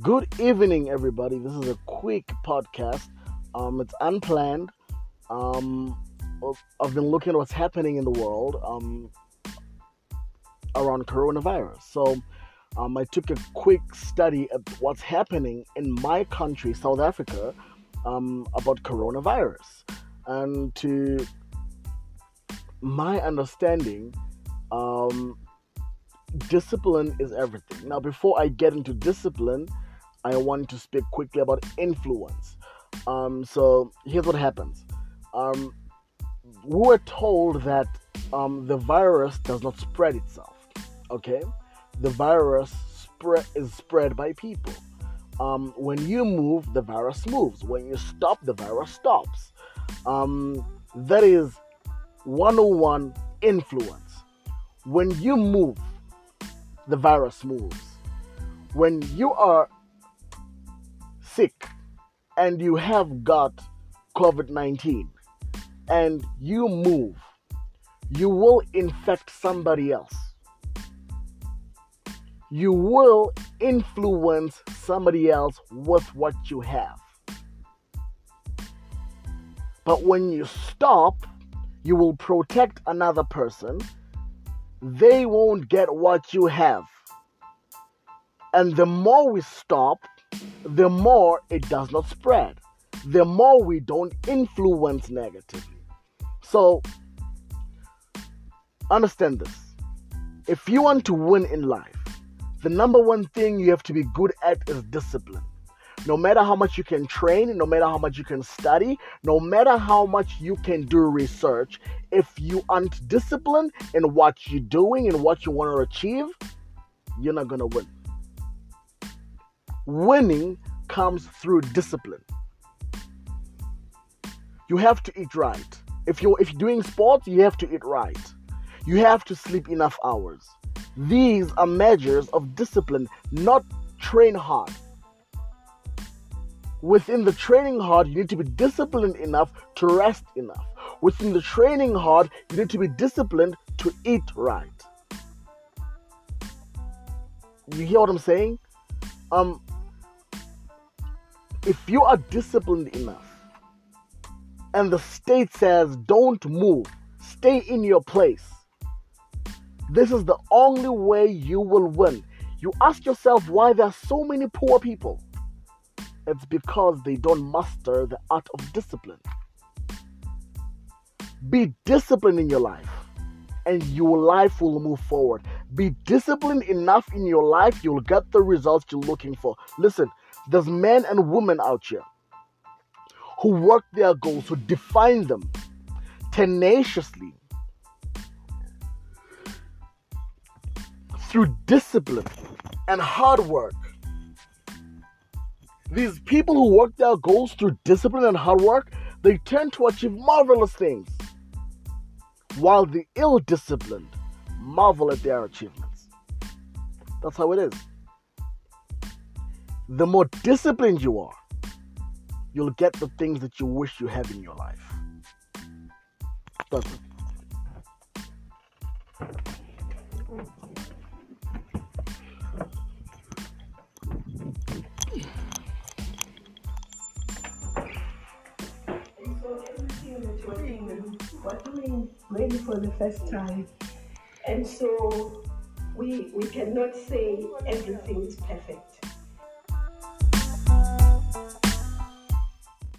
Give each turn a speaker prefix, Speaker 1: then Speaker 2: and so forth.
Speaker 1: Good evening, everybody. This is a quick podcast. Um, it's unplanned. Um, I've been looking at what's happening in the world um, around coronavirus. So, um, I took a quick study of what's happening in my country, South Africa, um, about coronavirus. And to my understanding, um, discipline is everything. Now, before I get into discipline, I want to speak quickly about influence. Um, so here's what happens. Um, we were told that um, the virus does not spread itself. Okay, the virus spread is spread by people. Um, when you move, the virus moves. When you stop, the virus stops. Um, that is 101 influence. When you move, the virus moves. When you are sick and you have got COVID 19 and you move, you will infect somebody else. You will influence somebody else with what you have. But when you stop, you will protect another person. They won't get what you have. And the more we stop, the more it does not spread, the more we don't influence negatively. So, understand this. If you want to win in life, the number one thing you have to be good at is discipline. No matter how much you can train, no matter how much you can study, no matter how much you can do research, if you aren't disciplined in what you're doing and what you want to achieve, you're not going to win winning comes through discipline. You have to eat right. If you're if you're doing sports, you have to eat right. You have to sleep enough hours. These are measures of discipline, not train hard. Within the training hard, you need to be disciplined enough to rest enough. Within the training hard, you need to be disciplined to eat right. You hear what I'm saying? Um, if you are disciplined enough and the state says don't move, stay in your place, this is the only way you will win. You ask yourself why there are so many poor people. It's because they don't master the art of discipline. Be disciplined in your life, and your life will move forward. Be disciplined enough in your life, you'll get the results you're looking for. Listen, there's men and women out here who work their goals, who define them tenaciously through discipline and hard work. These people who work their goals through discipline and hard work, they tend to achieve marvelous things. While the ill disciplined marvel at their achievements. That's how it is the more disciplined you are, you'll get the things that you wish you have in your life. That's it.
Speaker 2: Doing maybe for the first time. And so we we cannot say everything is perfect